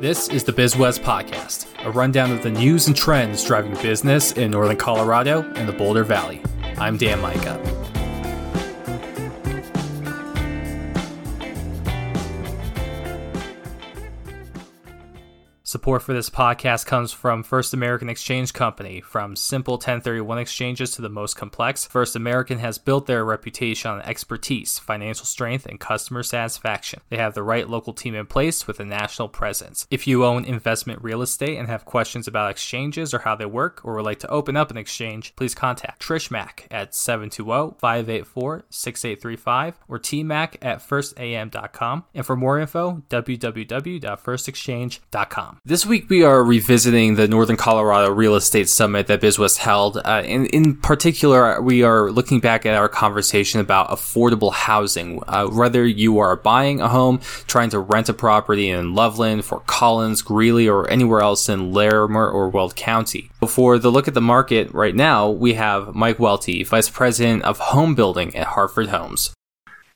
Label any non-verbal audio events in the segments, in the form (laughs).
This is the BizWest Podcast, a rundown of the news and trends driving business in Northern Colorado and the Boulder Valley. I'm Dan Mika. Support for this podcast comes from First American Exchange Company. From simple 1031 exchanges to the most complex, First American has built their reputation on expertise, financial strength, and customer satisfaction. They have the right local team in place with a national presence. If you own investment real estate and have questions about exchanges or how they work, or would like to open up an exchange, please contact Trish Mack at 720-584-6835 or tmac at firstam.com. And for more info, www.firstexchange.com. This week we are revisiting the Northern Colorado Real Estate Summit that BizWest held. Uh, in, in particular, we are looking back at our conversation about affordable housing. Uh, whether you are buying a home, trying to rent a property in Loveland, Fort Collins, Greeley, or anywhere else in Larimer or Weld County. Before the look at the market right now, we have Mike Welty, Vice President of Home Building at Hartford Homes.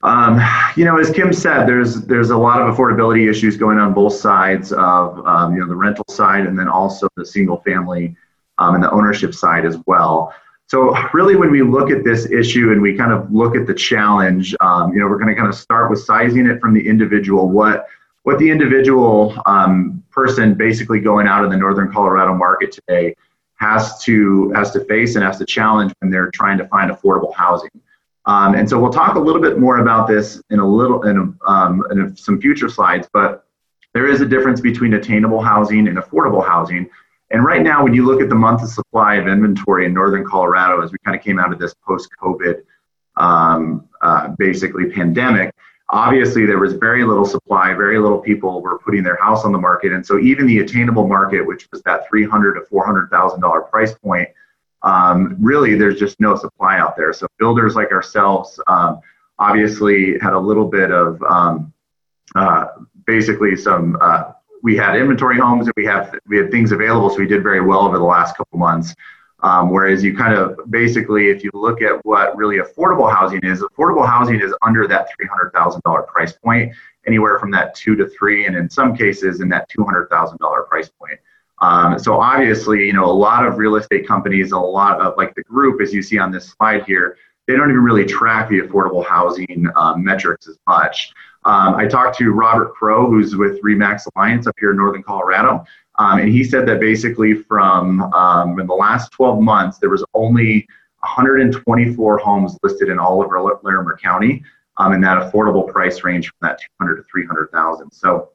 Um, you know, as Kim said, there's there's a lot of affordability issues going on both sides of um, you know the rental side and then also the single family um, and the ownership side as well. So really, when we look at this issue and we kind of look at the challenge, um, you know, we're going to kind of start with sizing it from the individual. What what the individual um, person basically going out in the northern Colorado market today has to has to face and has to challenge when they're trying to find affordable housing. Um, and so we'll talk a little bit more about this in a little in, um, in some future slides, but there is a difference between attainable housing and affordable housing. And right now, when you look at the month of supply of inventory in northern Colorado, as we kind of came out of this post-COVID, um, uh, basically pandemic, obviously there was very little supply, very little people were putting their house on the market, and so even the attainable market, which was that three hundred to four hundred thousand dollar price point, um, really there's just no supply out there. So builders like ourselves um, obviously had a little bit of um, uh, basically some. Uh, we had inventory homes and we have we had things available, so we did very well over the last couple months. Um, whereas you kind of basically, if you look at what really affordable housing is, affordable housing is under that three hundred thousand dollar price point, anywhere from that two to three, and in some cases in that two hundred thousand dollar price point. Um, so obviously, you know, a lot of real estate companies, a lot of like the group, as you see on this slide here, they don't even really track the affordable housing um, metrics as much. Um, I talked to Robert Crow, who's with Remax Alliance up here in Northern Colorado, um, and he said that basically from um, in the last 12 months, there was only 124 homes listed in all of Larimer County um, in that affordable price range from that 200 to 300,000. So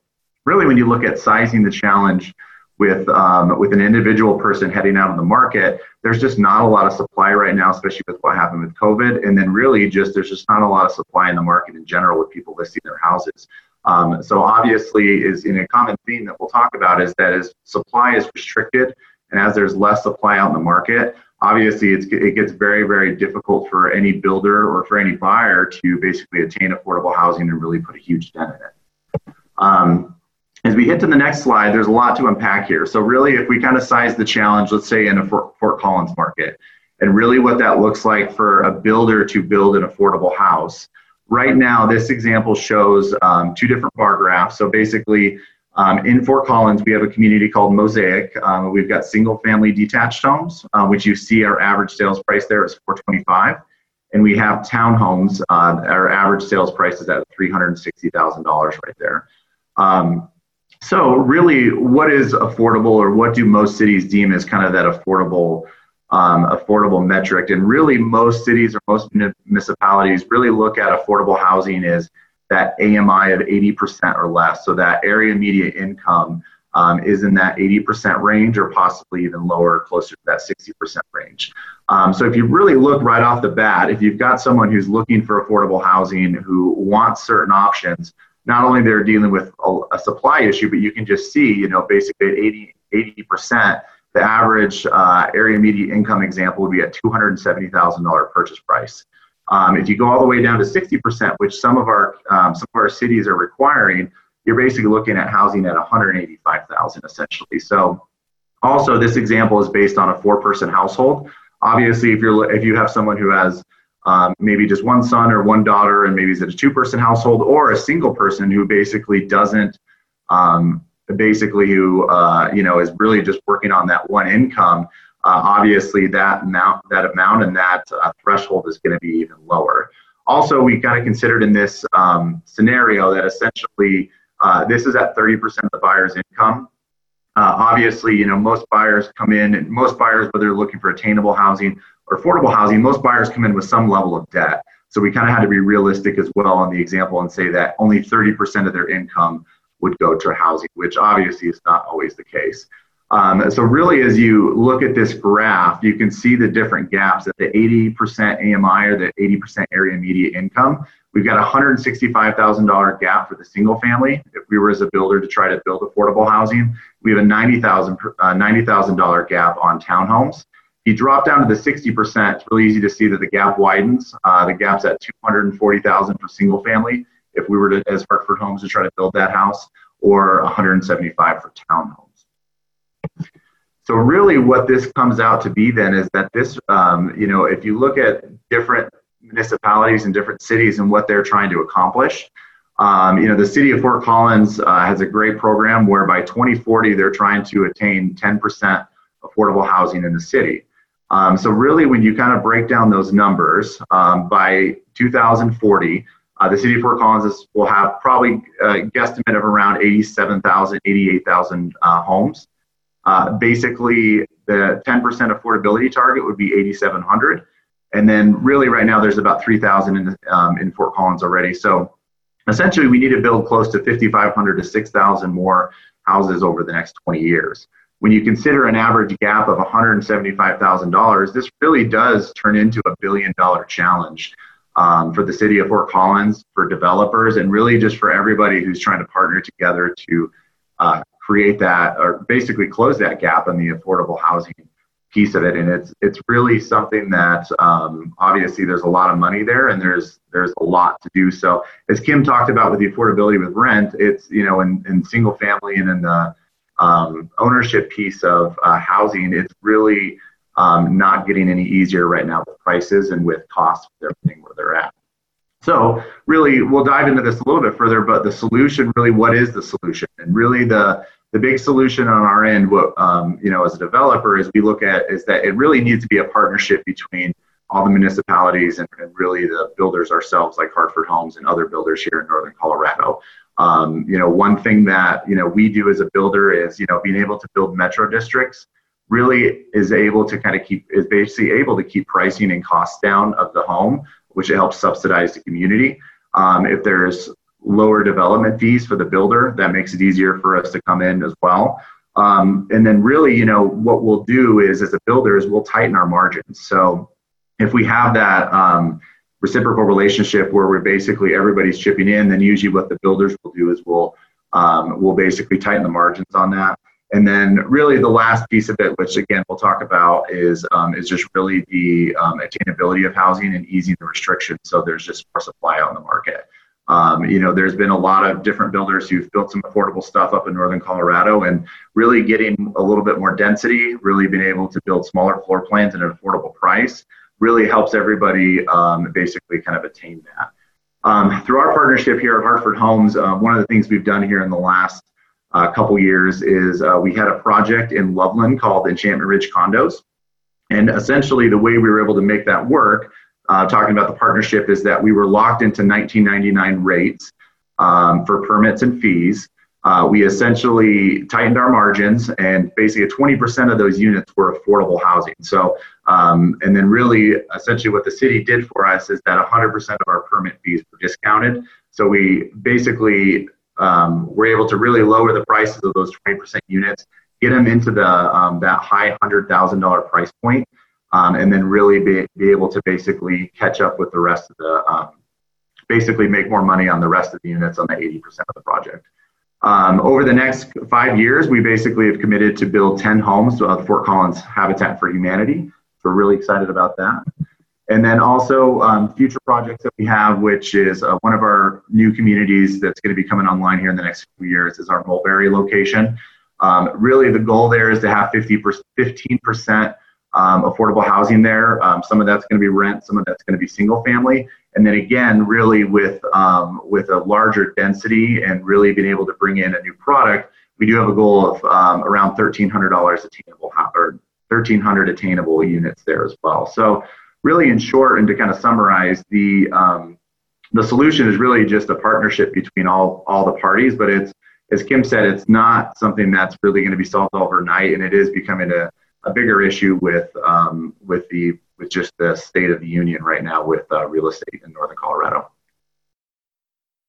really, when you look at sizing the challenge, with um, with an individual person heading out of the market, there's just not a lot of supply right now, especially with what happened with COVID. And then really just there's just not a lot of supply in the market in general with people listing their houses. Um, so obviously is in a common theme that we'll talk about is that as supply is restricted and as there's less supply out in the market, obviously it gets very, very difficult for any builder or for any buyer to basically attain affordable housing and really put a huge dent in it. Um, as we hit to the next slide, there's a lot to unpack here. So really, if we kind of size the challenge, let's say in a Fort, Fort Collins market, and really what that looks like for a builder to build an affordable house. Right now, this example shows um, two different bar graphs. So basically, um, in Fort Collins, we have a community called Mosaic. Um, we've got single family detached homes, uh, which you see our average sales price there is 425. And we have townhomes, uh, our average sales price is at $360,000 right there. Um, so, really, what is affordable, or what do most cities deem as kind of that affordable, um, affordable metric? And really, most cities or most municipalities really look at affordable housing as that AMI of 80% or less. So that area median income um, is in that 80% range, or possibly even lower, closer to that 60% range. Um, so if you really look right off the bat, if you've got someone who's looking for affordable housing who wants certain options, not only they're dealing with a, a, supply issue, but you can just see, you know, basically at 80, percent the average uh, area median income example would be at $270,000 purchase price. Um, if you go all the way down to 60%, which some of our um, some of our cities are requiring, you're basically looking at housing at 185,000 essentially. So, also this example is based on a four-person household. Obviously, if you're if you have someone who has um, maybe just one son or one daughter, and maybe it's a two person household, or a single person who basically doesn't um, basically who uh, you know is really just working on that one income, uh, obviously that amount that amount and that uh, threshold is going to be even lower. Also, we kind of considered in this um, scenario that essentially uh, this is at 30% of the buyer's income. Uh, obviously, you know most buyers come in, and most buyers, whether they're looking for attainable housing or affordable housing, most buyers come in with some level of debt. So we kind of had to be realistic as well on the example and say that only 30% of their income would go to housing, which obviously is not always the case. Um, so really, as you look at this graph, you can see the different gaps at the 80% AMI or the 80% area median income. We've got a $165,000 gap for the single family. If we were as a builder to try to build affordable housing, we have a 90,000 uh, $90, gap on townhomes. You drop down to the 60%, it's really easy to see that the gap widens. Uh, the gap's at 240,000 for single family if we were to, as Hartford Homes, to try to build that house, or 175 for townhomes. So really, what this comes out to be then is that this, um, you know, if you look at different municipalities and different cities and what they're trying to accomplish, um, you know, the city of Fort Collins uh, has a great program where by 2040 they're trying to attain 10% affordable housing in the city. Um, so really, when you kind of break down those numbers, um, by 2040, uh, the city of Fort Collins will have probably a guesstimate of around 87,000, 88,000 uh, homes. Uh, basically, the 10% affordability target would be 8,700. And then, really, right now, there's about 3,000 in, um, in Fort Collins already. So, essentially, we need to build close to 5,500 to 6,000 more houses over the next 20 years. When you consider an average gap of $175,000, this really does turn into a billion dollar challenge um, for the city of Fort Collins, for developers, and really just for everybody who's trying to partner together to uh, create that or basically close that gap in the affordable housing piece of it. And it's it's really something that um, obviously there's a lot of money there, and there's there's a lot to do. So as Kim talked about with the affordability with rent, it's you know in, in single family and in the um, ownership piece of uh, housing, it's really um, not getting any easier right now with prices and with costs with everything where they're at. So really, we'll dive into this a little bit further, but the solution, really, what is the solution? And really, the the big solution on our end, what um, you know, as a developer, is we look at is that it really needs to be a partnership between all the municipalities and, and really the builders ourselves, like Hartford Homes and other builders here in Northern Colorado. Um, you know, one thing that you know we do as a builder is you know being able to build metro districts really is able to kind of keep is basically able to keep pricing and costs down of the home, which helps subsidize the community. Um, if there's lower development fees for the builder, that makes it easier for us to come in as well. Um, and then really, you know, what we'll do is as a builder is we'll tighten our margins. So if we have that um, reciprocal relationship where we're basically everybody's chipping in, then usually what the builders will do is we'll um, we'll basically tighten the margins on that. And then really the last piece of it, which again we'll talk about, is um, is just really the um, attainability of housing and easing the restrictions. So there's just more supply on the market. Um, you know, there's been a lot of different builders who've built some affordable stuff up in northern Colorado, and really getting a little bit more density, really being able to build smaller floor plans at an affordable price, really helps everybody um, basically kind of attain that. Um, through our partnership here at Hartford Homes, uh, one of the things we've done here in the last uh, couple years is uh, we had a project in Loveland called Enchantment Ridge Condos. And essentially, the way we were able to make that work, uh, talking about the partnership, is that we were locked into 1999 rates um, for permits and fees. Uh, we essentially tightened our margins, and basically 20% of those units were affordable housing. So, um, and then really, essentially, what the city did for us is that 100% of our permit fees were discounted. So we basically um, we're able to really lower the prices of those 20% units, get them into the um, that high $100,000 price point, um, and then really be, be able to basically catch up with the rest of the, um, basically make more money on the rest of the units on the 80% of the project. Um, over the next five years, we basically have committed to build 10 homes uh, Fort Collins Habitat for Humanity. So we're really excited about that. And then also um, future projects that we have, which is uh, one of our new communities that's going to be coming online here in the next few years, is our Mulberry location. Um, really, the goal there is to have 50 15% um, affordable housing there. Um, some of that's going to be rent, some of that's going to be single family. And then again, really with um, with a larger density and really being able to bring in a new product, we do have a goal of um, around $1,300 attainable or 1,300 attainable units there as well. So really, in short, and to kind of summarize, the um, the solution is really just a partnership between all all the parties. But it's as Kim said, it's not something that's really going to be solved overnight, and it is becoming a, a bigger issue with um, with the with just the state of the union right now with uh, real estate in northern Colorado.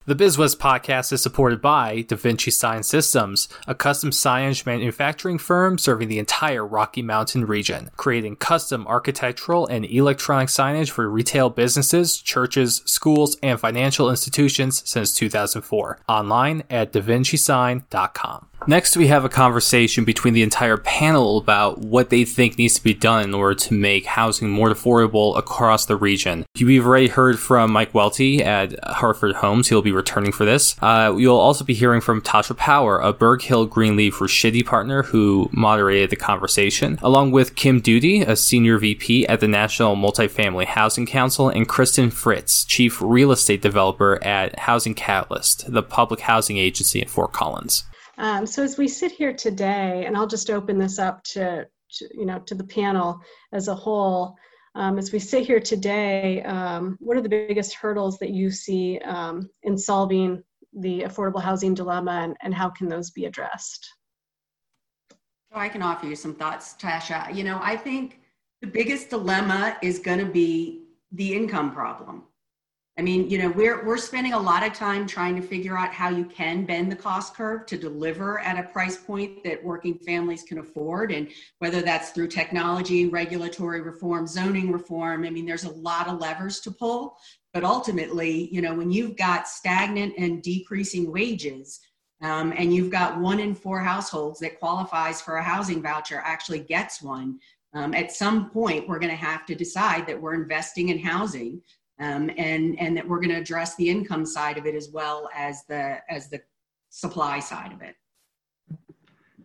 The BizWest podcast is supported by DaVinci Sign Systems, a custom signage manufacturing firm serving the entire Rocky Mountain region, creating custom architectural and electronic signage for retail businesses, churches, schools, and financial institutions since 2004. Online at davincisign.com. Next, we have a conversation between the entire panel about what they think needs to be done in order to make housing more affordable across the region. We've already heard from Mike Welty at Hartford Homes. He'll be returning for this. Uh, you'll also be hearing from Tasha Power, a Berg Hill Greenleaf Ruscitti partner who moderated the conversation, along with Kim Duty, a senior VP at the National Multifamily Housing Council, and Kristen Fritz, chief real estate developer at Housing Catalyst, the public housing agency in Fort Collins. Um, so as we sit here today, and I'll just open this up to, to you know to the panel as a whole. Um, as we sit here today, um, what are the biggest hurdles that you see um, in solving the affordable housing dilemma, and, and how can those be addressed? I can offer you some thoughts, Tasha. You know, I think the biggest dilemma is going to be the income problem. I mean, you know, we're we're spending a lot of time trying to figure out how you can bend the cost curve to deliver at a price point that working families can afford, and whether that's through technology, regulatory reform, zoning reform. I mean, there's a lot of levers to pull, but ultimately, you know, when you've got stagnant and decreasing wages, um, and you've got one in four households that qualifies for a housing voucher actually gets one. Um, at some point, we're going to have to decide that we're investing in housing um, and and that we're going to address the income side of it as well as the as the supply side of it.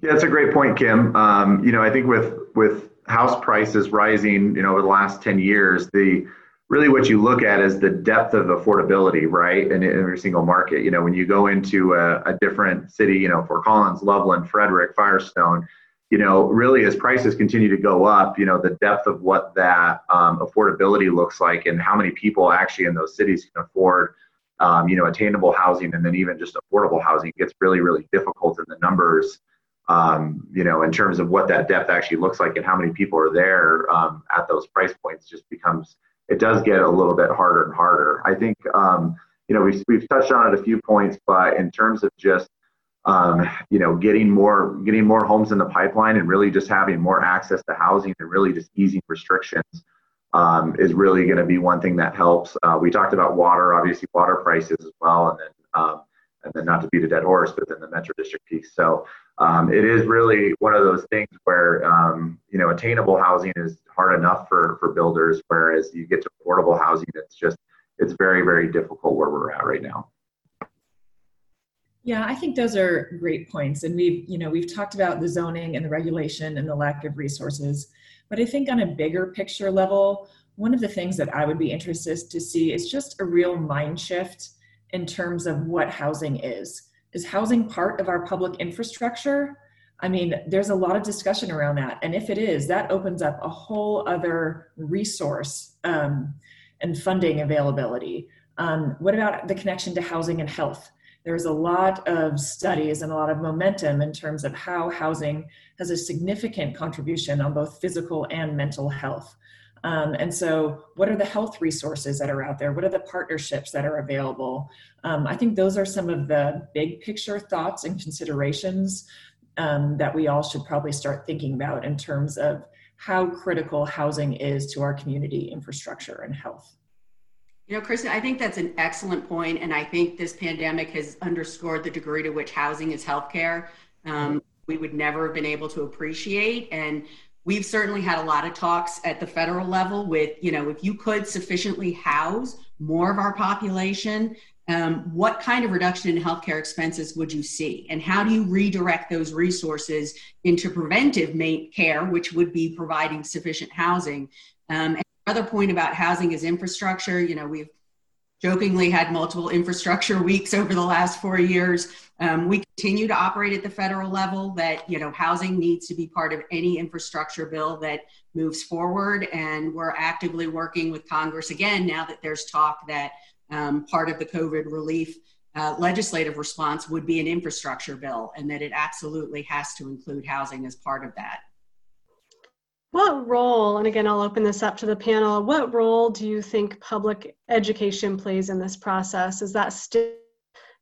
Yeah, that's a great point, Kim. Um, you know, I think with with house prices rising, you know, over the last ten years, the really what you look at is the depth of affordability, right, in, in every single market. You know, when you go into a, a different city, you know, Fort Collins, Loveland, Frederick, Firestone, you know, really as prices continue to go up, you know, the depth of what that um, affordability looks like and how many people actually in those cities can afford, um, you know, attainable housing and then even just affordable housing gets really, really difficult in the numbers, um, you know, in terms of what that depth actually looks like and how many people are there um, at those price points just becomes, it does get a little bit harder and harder. I think, um, you know, we've, we've touched on it a few points, but in terms of just um, you know, getting more getting more homes in the pipeline and really just having more access to housing and really just easing restrictions um, is really going to be one thing that helps. Uh, we talked about water, obviously water prices as well, and then um, and then not to beat a dead horse, but then the Metro District piece. So um, it is really one of those things where um, you know attainable housing is hard enough for for builders, whereas you get to affordable housing, it's just it's very very difficult where we're at right now. Yeah, I think those are great points. And we've, you know, we've talked about the zoning and the regulation and the lack of resources. But I think on a bigger picture level, one of the things that I would be interested to see is just a real mind shift in terms of what housing is. Is housing part of our public infrastructure? I mean, there's a lot of discussion around that. And if it is, that opens up a whole other resource um, and funding availability. Um, what about the connection to housing and health? There's a lot of studies and a lot of momentum in terms of how housing has a significant contribution on both physical and mental health. Um, and so, what are the health resources that are out there? What are the partnerships that are available? Um, I think those are some of the big picture thoughts and considerations um, that we all should probably start thinking about in terms of how critical housing is to our community infrastructure and health. You know, Kristen, I think that's an excellent point, and I think this pandemic has underscored the degree to which housing is healthcare. Um, we would never have been able to appreciate, and we've certainly had a lot of talks at the federal level with, you know, if you could sufficiently house more of our population, um, what kind of reduction in healthcare expenses would you see? And how do you redirect those resources into preventive care, which would be providing sufficient housing? Um, other point about housing is infrastructure. You know, we've jokingly had multiple infrastructure weeks over the last four years. Um, we continue to operate at the federal level that, you know, housing needs to be part of any infrastructure bill that moves forward. And we're actively working with Congress again now that there's talk that um, part of the COVID relief uh, legislative response would be an infrastructure bill and that it absolutely has to include housing as part of that. What role, and again, I'll open this up to the panel, what role do you think public education plays in this process? Is that still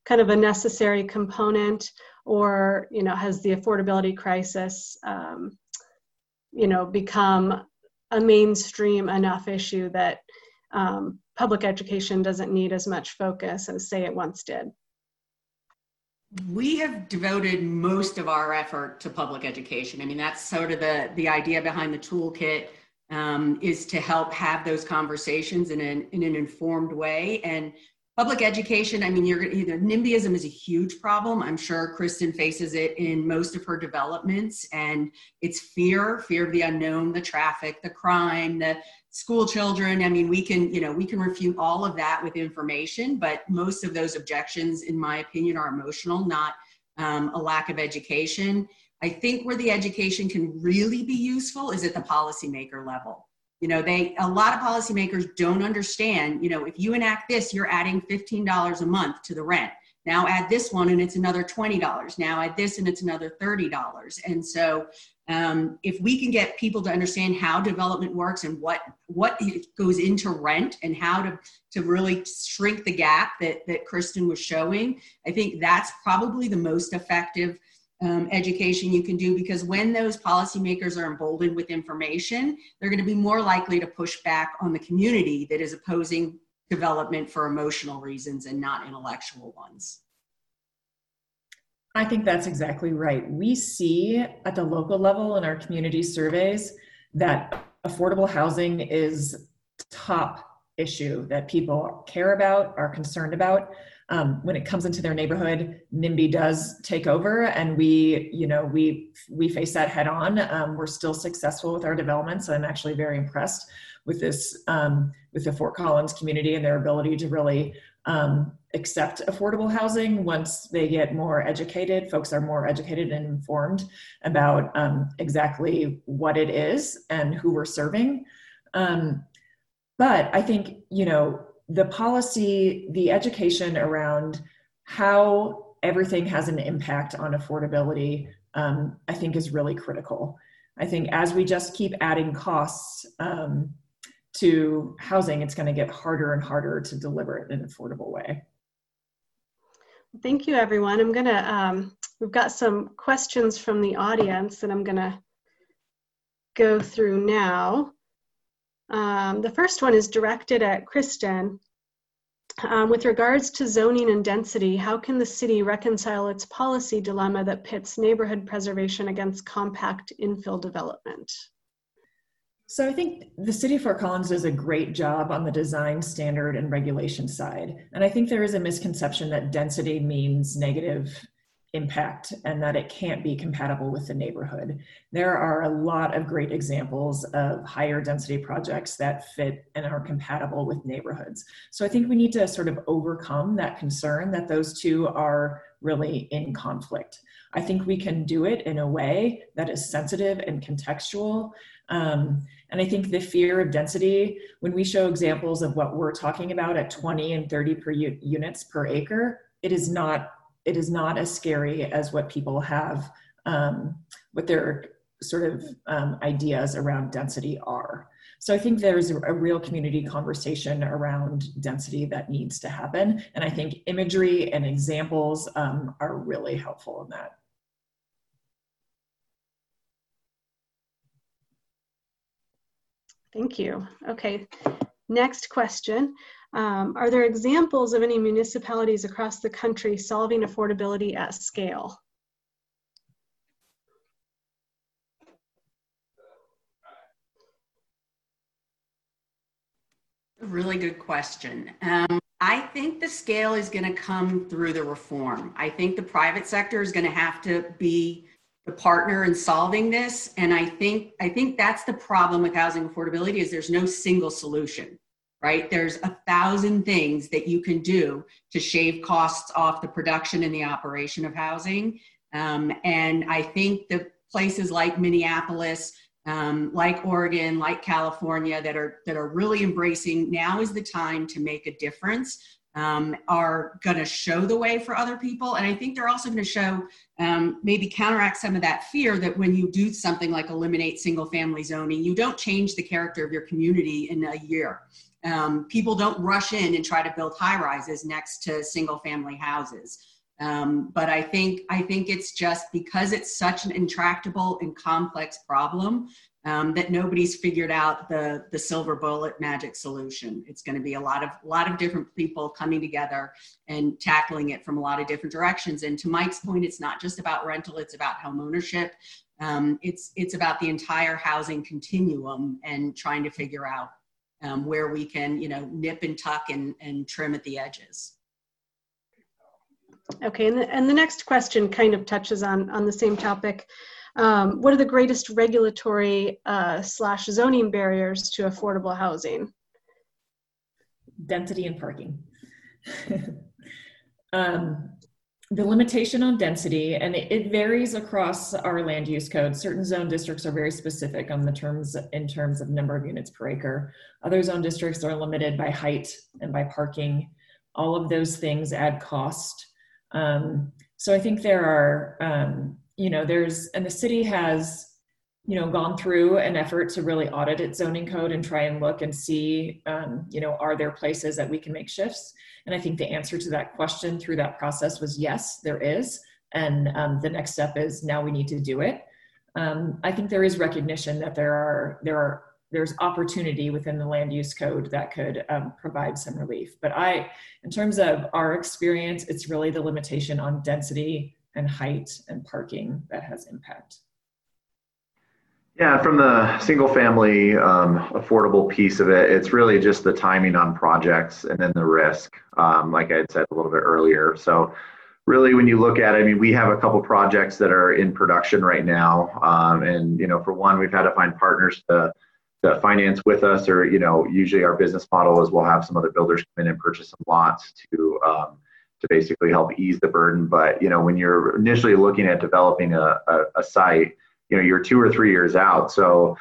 kind of a necessary component or, you know, has the affordability crisis, um, you know, become a mainstream enough issue that um, public education doesn't need as much focus as, say, it once did? We have devoted most of our effort to public education. I mean, that's sort of the, the idea behind the toolkit um, is to help have those conversations in an, in an informed way. And public education, I mean, you're either NIMBYism is a huge problem. I'm sure Kristen faces it in most of her developments. And it's fear, fear of the unknown, the traffic, the crime, the school children. I mean we can you know we can refute all of that with information but most of those objections in my opinion are emotional not um, a lack of education. I think where the education can really be useful is at the policymaker level. You know they a lot of policymakers don't understand you know if you enact this you're adding $15 a month to the rent. Now add this one and it's another $20 now add this and it's another $30 and so um, if we can get people to understand how development works and what what goes into rent and how to to really shrink the gap that that Kristen was showing, I think that's probably the most effective um, education you can do because when those policymakers are emboldened with information, they're going to be more likely to push back on the community that is opposing development for emotional reasons and not intellectual ones. I think that's exactly right. We see at the local level in our community surveys that affordable housing is top issue that people care about, are concerned about. Um, when it comes into their neighborhood, NIMBY does take over, and we, you know, we we face that head on. Um, we're still successful with our developments. I'm actually very impressed with this um, with the Fort Collins community and their ability to really um, accept affordable housing once they get more educated. Folks are more educated and informed about um, exactly what it is and who we're serving. Um, but I think, you know, the policy, the education around how everything has an impact on affordability, um, I think is really critical. I think as we just keep adding costs, um, to housing, it's going to get harder and harder to deliver it in an affordable way. Thank you, everyone. I'm going to, um, we've got some questions from the audience that I'm going to go through now. Um, the first one is directed at Kristen. Um, with regards to zoning and density, how can the city reconcile its policy dilemma that pits neighborhood preservation against compact infill development? So I think the city of Fort Collins does a great job on the design standard and regulation side. And I think there is a misconception that density means negative impact and that it can't be compatible with the neighborhood. There are a lot of great examples of higher density projects that fit and are compatible with neighborhoods. So I think we need to sort of overcome that concern that those two are really in conflict. I think we can do it in a way that is sensitive and contextual um, and I think the fear of density, when we show examples of what we're talking about at 20 and 30 per u- units per acre, it is not it is not as scary as what people have, um, what their sort of um, ideas around density are. So I think there's a, real community conversation around density that needs to happen, and I think imagery and examples um, are really helpful in that. Thank you. Okay, next question. Um, are there examples of any municipalities across the country solving affordability at scale? Really good question. Um, I think the scale is going to come through the reform. I think the private sector is going to have to be the partner in solving this and i think i think that's the problem with housing affordability is there's no single solution right? There's a thousand things that you can do to shave costs off the production and the operation of housing. Um, and I think the places like Minneapolis, um, like Oregon, like California, that are that are really embracing now is the time to make a difference. Um, are going to show the way for other people, and I think they're also going to show um, maybe counteract some of that fear that when you do something like eliminate single family zoning, you don't change the character of your community in a year. Um, people don't rush in and try to build high rises next to single family houses. Um, but I think I think it's just because it's such an intractable and complex problem um, that nobody's figured out the the silver bullet magic solution. It's going to be a lot of lot of different people coming together and tackling it from a lot of different directions. And to Mike's point, it's not just about rental; it's about home ownership. Um, it's it's about the entire housing continuum and trying to figure out um, where we can you know nip and tuck and, and trim at the edges. Okay, and the, and the next question kind of touches on, on the same topic. Um, what are the greatest regulatory uh, slash zoning barriers to affordable housing? Density and parking. (laughs) um, the limitation on density, and it, it, varies across our land use code. Certain zone districts are very specific on the terms in terms of number of units per acre. Other zone districts are limited by height and by parking. All of those things add cost um, so I think there are, um, you know, there's, and the city has, you know, gone through an effort to really audit its zoning code and try and look and see, um, you know, are there places that we can make shifts? And I think the answer to that question through that process was yes, there is. And um, the next step is now we need to do it. Um, I think there is recognition that there are there are there's opportunity within the land use code that could um, provide some relief. But I, in terms of our experience, it's really the limitation on density and height and parking that has impact. Yeah, from the single family um, affordable piece of it, it's really just the timing on projects and then the risk, um, like I had said a little bit earlier. So, really, when you look at it, I mean, we have a couple projects that are in production right now. Um, and, you know, for one, we've had to find partners to to finance with us, or you know, usually our business model is we'll have some other builders come in and purchase some lots to um, to basically help ease the burden. But you know, when you're initially looking at developing a, a, a site, you know, you're two or three years out. So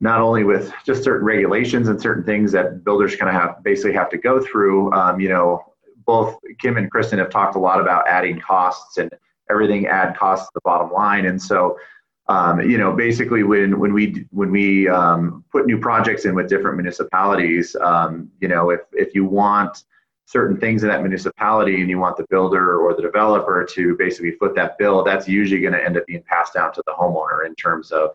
not only with just certain regulations and certain things that builders kind of have basically have to go through, um, you know, both Kim and Kristen have talked a lot about adding costs and everything add costs to the bottom line. And so um, you know, basically when when we when we um, put new projects in with different municipalities, um, you know, if if you want certain things in that municipality and you want the builder or the developer to basically foot that bill, that's usually going to end up being passed down to the homeowner in terms of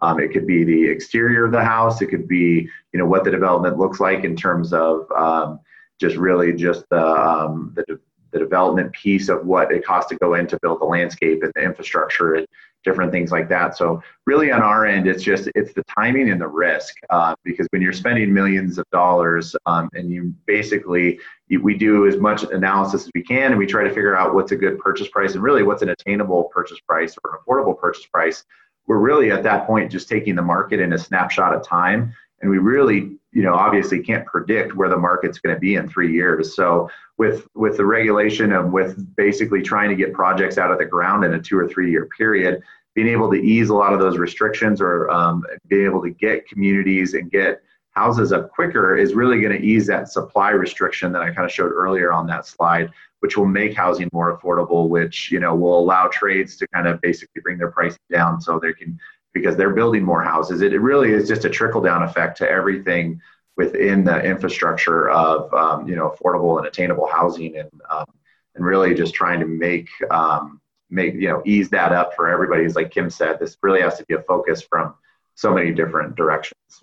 um, it could be the exterior of the house, it could be you know what the development looks like in terms of um, just really just the um, the the development piece of what it costs to go in to build the landscape and the infrastructure different things like that. So really on our end, it's just it's the timing and the risk uh, because when you're spending millions of dollars um, and you basically we do as much analysis as we can and we try to figure out what's a good purchase price and really what's an attainable purchase price or an affordable purchase price. We're really at that point just taking the market in a snapshot of time and we really you know obviously can't predict where the market's going to be in three years. So with with the regulation and with basically trying to get projects out of the ground in a two or three year period being able to ease a lot of those restrictions or um, being able to get communities and get houses up quicker is really going to ease that supply restriction that i kind of showed earlier on that slide which will make housing more affordable which you know will allow trades to kind of basically bring their prices down so they can because they're building more houses. It, it really is just a trickle down effect to everything within the infrastructure of um, you know affordable and attainable housing and um, and really just trying to make um, make you know ease that up for everybody. As like Kim said, this really has to be a focus from so many different directions.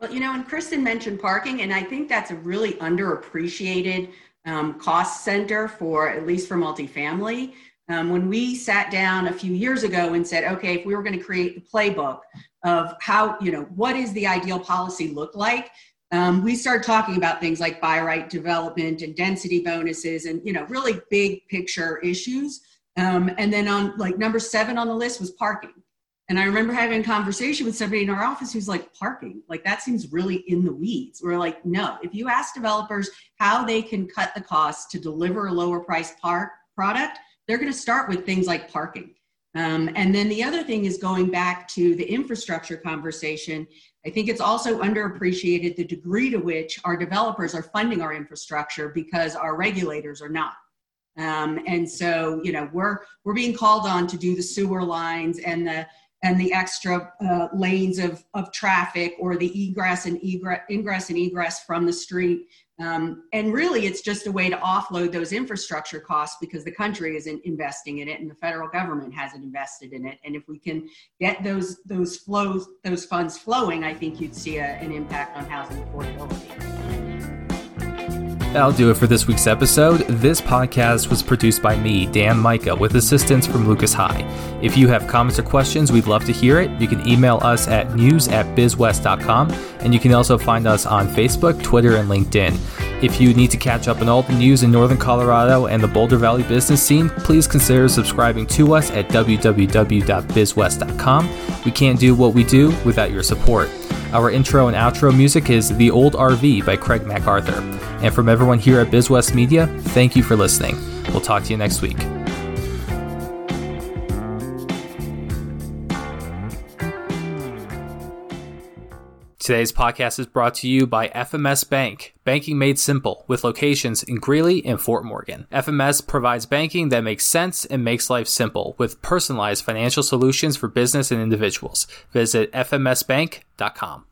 Well, you know, and Kristen mentioned parking, and I think that's a really underappreciated um, cost center for at least for multifamily. Um, when we sat down a few years ago and said, okay, if we were going to create the playbook of how, you know, what is the ideal policy look like, um, we started talking about things like buy right development and density bonuses and, you know, really big picture issues. Um, and then on like number seven on the list was parking. And I remember having a conversation with somebody in our office who's like, parking, like that seems really in the weeds. We're like, no, if you ask developers how they can cut the cost to deliver a lower price park product, they're going to start with things like parking. Um, and then the other thing is going back to the infrastructure conversation. I think it's also underappreciated the degree to which our developers are funding our infrastructure because our regulators are not. Um, and so, you know, we're we're being called on to do the sewer lines and the and the extra uh, lanes of, of traffic or the egress and egress, ingress and egress from the street. Um, and really, it's just a way to offload those infrastructure costs because the country isn't investing in it and the federal government hasn't invested in it. And if we can get those those flows, those funds flowing, I think you'd see a, an impact on housing affordability. That'll do it for this week's episode. This podcast was produced by me, Dan Mika, with assistance from Lucas High. If you have comments or questions, we'd love to hear it. You can email us at news at bizwest.com, and you can also find us on Facebook, Twitter, and LinkedIn. If you need to catch up on all the news in Northern Colorado and the Boulder Valley business scene, please consider subscribing to us at www.bizwest.com. We can't do what we do without your support. Our intro and outro music is The Old RV by Craig MacArthur. And from everyone here at BizWest Media, thank you for listening. We'll talk to you next week. Today's podcast is brought to you by FMS Bank, banking made simple, with locations in Greeley and Fort Morgan. FMS provides banking that makes sense and makes life simple, with personalized financial solutions for business and individuals. Visit fmsbank.com.